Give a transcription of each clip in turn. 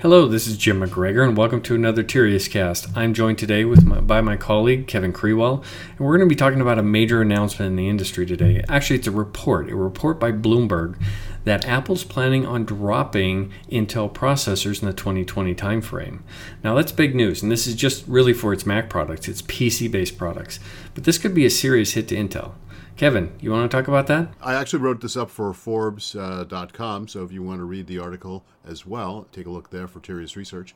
Hello, this is Jim McGregor, and welcome to another Tirias Cast. I'm joined today with my, by my colleague Kevin Krewell, and we're going to be talking about a major announcement in the industry today. Actually, it's a report, a report by Bloomberg that Apple's planning on dropping Intel processors in the 2020 timeframe. Now, that's big news, and this is just really for its Mac products, its PC-based products. But this could be a serious hit to Intel. Kevin, you want to talk about that? I actually wrote this up for Forbes.com, uh, so if you want to read the article as well, take a look there for Tirias Research.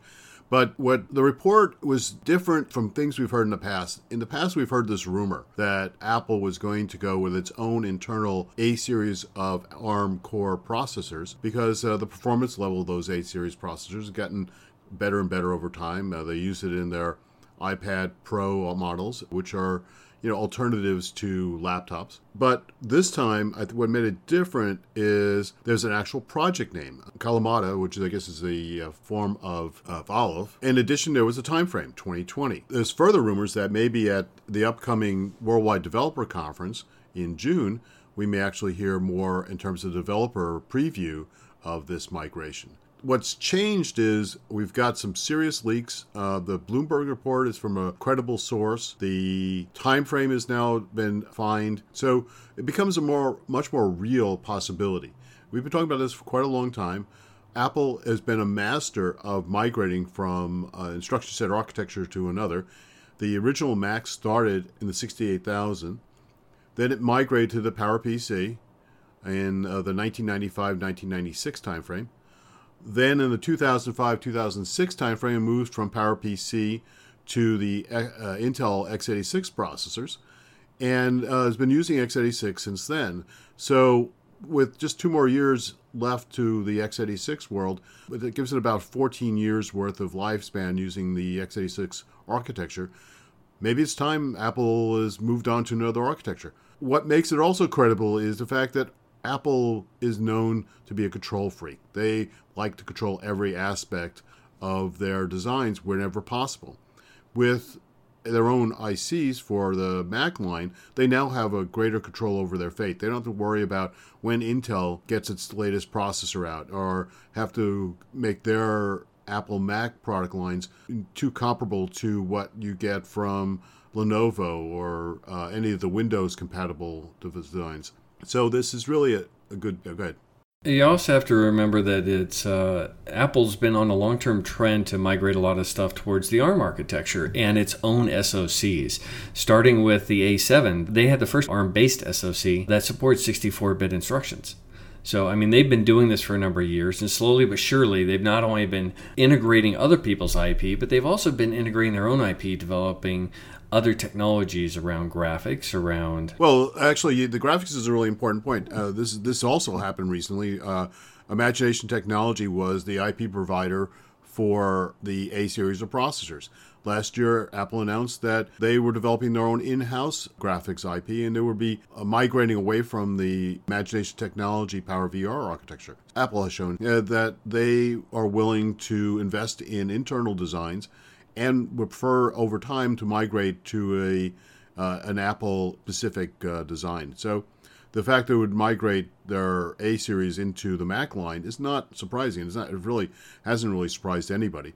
But what the report was different from things we've heard in the past. In the past, we've heard this rumor that Apple was going to go with its own internal A series of ARM core processors because uh, the performance level of those A series processors has gotten better and better over time. Uh, they use it in their iPad Pro models, which are you know alternatives to laptops. But this time, what made it different is there's an actual project name, Kalamata, which I guess is a uh, form of, of olive. In addition, there was a time frame, 2020. There's further rumors that maybe at the upcoming Worldwide Developer Conference in June, we may actually hear more in terms of developer preview of this migration what's changed is we've got some serious leaks. Uh, the Bloomberg report is from a credible source. The time frame has now been fined, so it becomes a more, much more real possibility. We've been talking about this for quite a long time. Apple has been a master of migrating from uh, instruction set architecture to another. The original Mac started in the 68000. Then it migrated to the PowerPC in uh, the 1995-1996 timeframe. Then in the 2005 2006 timeframe, moved from PowerPC to the uh, Intel x86 processors and uh, has been using x86 since then. So, with just two more years left to the x86 world, it gives it about 14 years worth of lifespan using the x86 architecture. Maybe it's time Apple has moved on to another architecture. What makes it also credible is the fact that Apple is known to be a control freak. They like to control every aspect of their designs whenever possible. With their own ICs for the Mac line, they now have a greater control over their fate. They don't have to worry about when Intel gets its latest processor out or have to make their Apple Mac product lines too comparable to what you get from Lenovo or uh, any of the Windows compatible designs. So this is really a, a good. Oh, go ahead. You also have to remember that it's uh, Apple's been on a long-term trend to migrate a lot of stuff towards the ARM architecture and its own SoCs. Starting with the A7, they had the first ARM-based SoC that supports 64-bit instructions. So, I mean, they've been doing this for a number of years, and slowly but surely, they've not only been integrating other people's IP, but they've also been integrating their own IP, developing other technologies around graphics, around. Well, actually, the graphics is a really important point. Uh, this this also happened recently. Uh, Imagination Technology was the IP provider for the A series of processors. Last year, Apple announced that they were developing their own in house graphics IP and they would be uh, migrating away from the Imagination Technology Power VR architecture. Apple has shown uh, that they are willing to invest in internal designs and would prefer over time to migrate to a uh, an Apple specific uh, design. So the fact that it would migrate their A series into the Mac line is not surprising. It's not. It really hasn't really surprised anybody.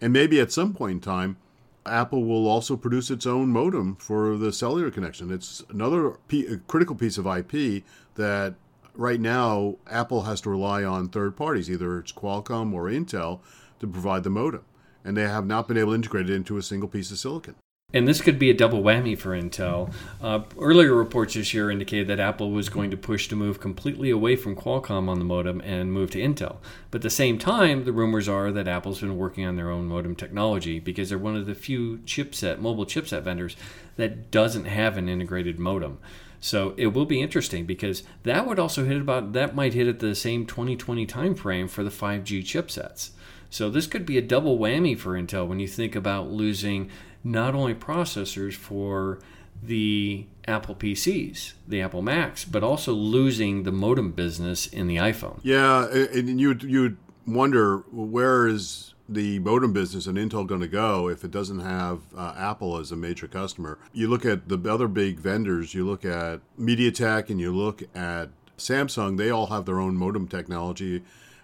And maybe at some point in time, Apple will also produce its own modem for the cellular connection. It's another p- critical piece of IP that right now Apple has to rely on third parties, either it's Qualcomm or Intel, to provide the modem and they have not been able to integrate it into a single piece of silicon. And this could be a double whammy for Intel. Uh, earlier reports this year indicated that Apple was going to push to move completely away from Qualcomm on the modem and move to Intel. But at the same time, the rumors are that Apple's been working on their own modem technology because they're one of the few chipset, mobile chipset vendors that doesn't have an integrated modem. So it will be interesting because that would also hit about that might hit at the same 2020 timeframe for the 5G chipsets. So this could be a double whammy for Intel when you think about losing not only processors for the Apple PCs, the Apple Macs, but also losing the modem business in the iPhone. Yeah, and you you wonder where is the modem business and Intel going to go if it doesn't have uh, Apple as a major customer? You look at the other big vendors, you look at MediaTek and you look at Samsung, they all have their own modem technology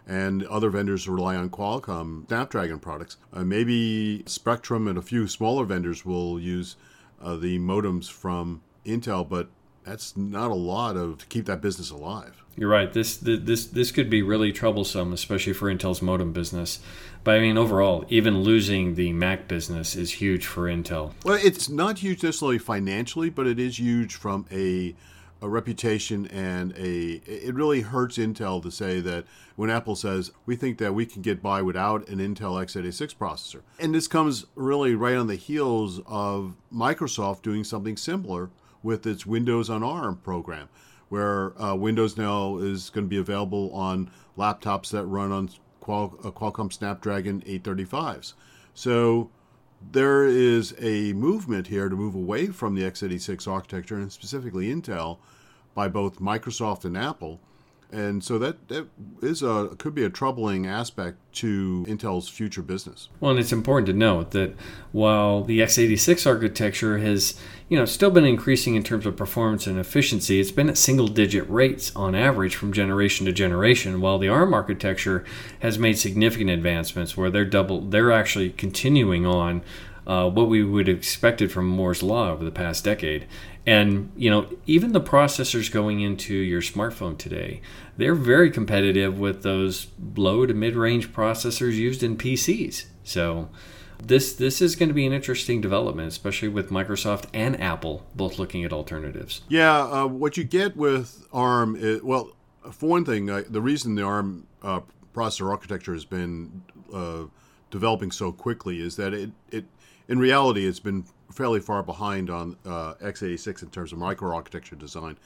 and other vendors rely on Qualcomm Snapdragon products. Uh, maybe Spreadtrum and a few smaller vendors will use uh, the modems from Intel, but that's not a lot of to keep that business alive. You're right. This this this could be really troublesome, especially for Intel's modem business. But I mean, overall, even losing the Mac business is huge for Intel. Well, it's not huge necessarily financially, but it is huge from a a reputation and a it really hurts Intel to say that when Apple says we think that we can get by without an Intel x86 processor. And this comes really right on the heels of Microsoft doing something similar with its Windows on ARM program, where uh, Windows now is going to be available on laptops that run on Qual- uh, Qualcomm Snapdragon 835s. So there is a movement here to move away from the x86 architecture and specifically Intel by both Microsoft and Apple and so that, that is a could be a troubling aspect to Intel's future business. Well, and it's important to note that while the x86 architecture has, you know, still been increasing in terms of performance and efficiency, it's been at single-digit rates on average from generation to generation. While the ARM architecture has made significant advancements, where they're double, they're actually continuing on uh, what we would have expected from Moore's law over the past decade. And you know, even the processors going into your smartphone today, they're very competitive with those low to mid-range processors used in PCs. So this this is going to be an interesting development, especially with Microsoft and Apple both looking at alternatives. Yeah, uh, what you get with ARM, is, well, for one thing, uh, the reason the ARM uh, processor architecture has been uh, developing so quickly is that it, it in reality it's been fairly far behind on uh, x86 in terms of microarchitecture design.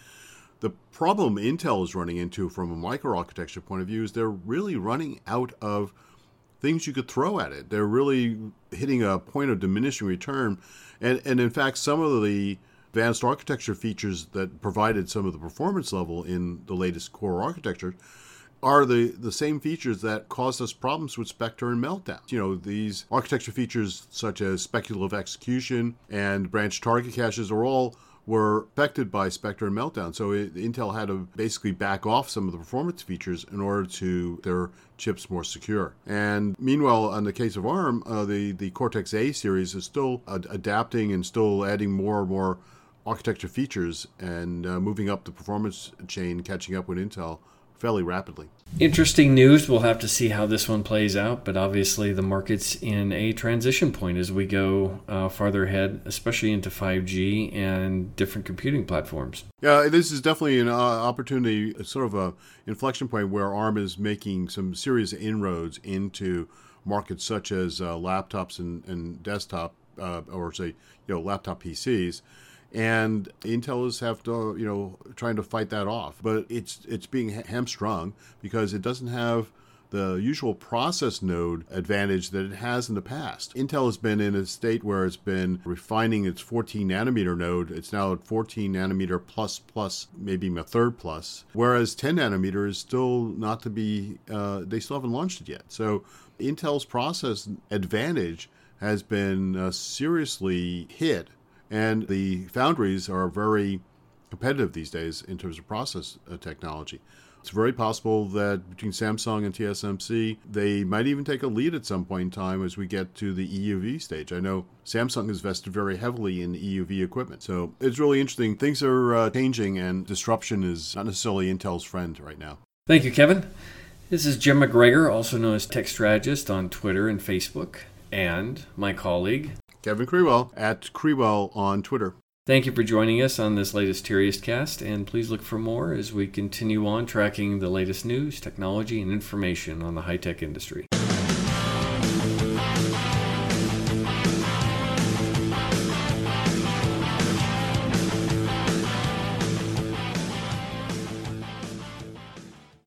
The problem Intel is running into from a microarchitecture point of view is they're really running out of things you could throw at it. They're really hitting a point of diminishing return. And, and in fact, some of the advanced architecture features that provided some of the performance level in the latest core architecture are the, the same features that caused us problems with Spectre and Meltdown. You know, these architecture features such as speculative execution and branch target caches are all were affected by Spectre and Meltdown. So it, Intel had to basically back off some of the performance features in order to their chips more secure. And meanwhile, on the case of ARM, uh, the the Cortex A series is still ad- adapting and still adding more and more architecture features and uh, moving up the performance chain, catching up with Intel fairly rapidly. Interesting news. We'll have to see how this one plays out, but obviously the market's in a transition point as we go uh, farther ahead, especially into 5G and different computing platforms. Yeah, this is definitely an uh, opportunity, sort of a inflection point where ARM is making some serious inroads into markets such as uh, laptops and, and desktop, uh, or say, you know, laptop PCs and Intel is have to you know trying to fight that off, but it's it's being hamstrung because it doesn't have the usual process node advantage that it has in the past. Intel has been in a state where it's been refining its 14 nanometer node. It's now at 14 nanometer plus plus, maybe a third plus, whereas 10 nanometer is still not to be, uh, they still haven't launched it yet. So Intel's process advantage has been uh, seriously hit and the foundries are very competitive these days in terms of process uh, technology. It's very possible that between Samsung and TSMC, they might even take a lead at some point in time as we get to the EUV stage. I know Samsung has vested very heavily in EUV equipment. So it's really interesting. Things are uh, changing, and disruption is not necessarily Intel's friend right now. Thank you, Kevin. This is Jim McGregor, also known as Tech Strategist on Twitter and Facebook, and my colleague, Kevin Krewell at Krewell on Twitter. Thank you for joining us on this latest Tirias cast, and please look for more as we continue on tracking the latest news, technology, and information on the high tech industry.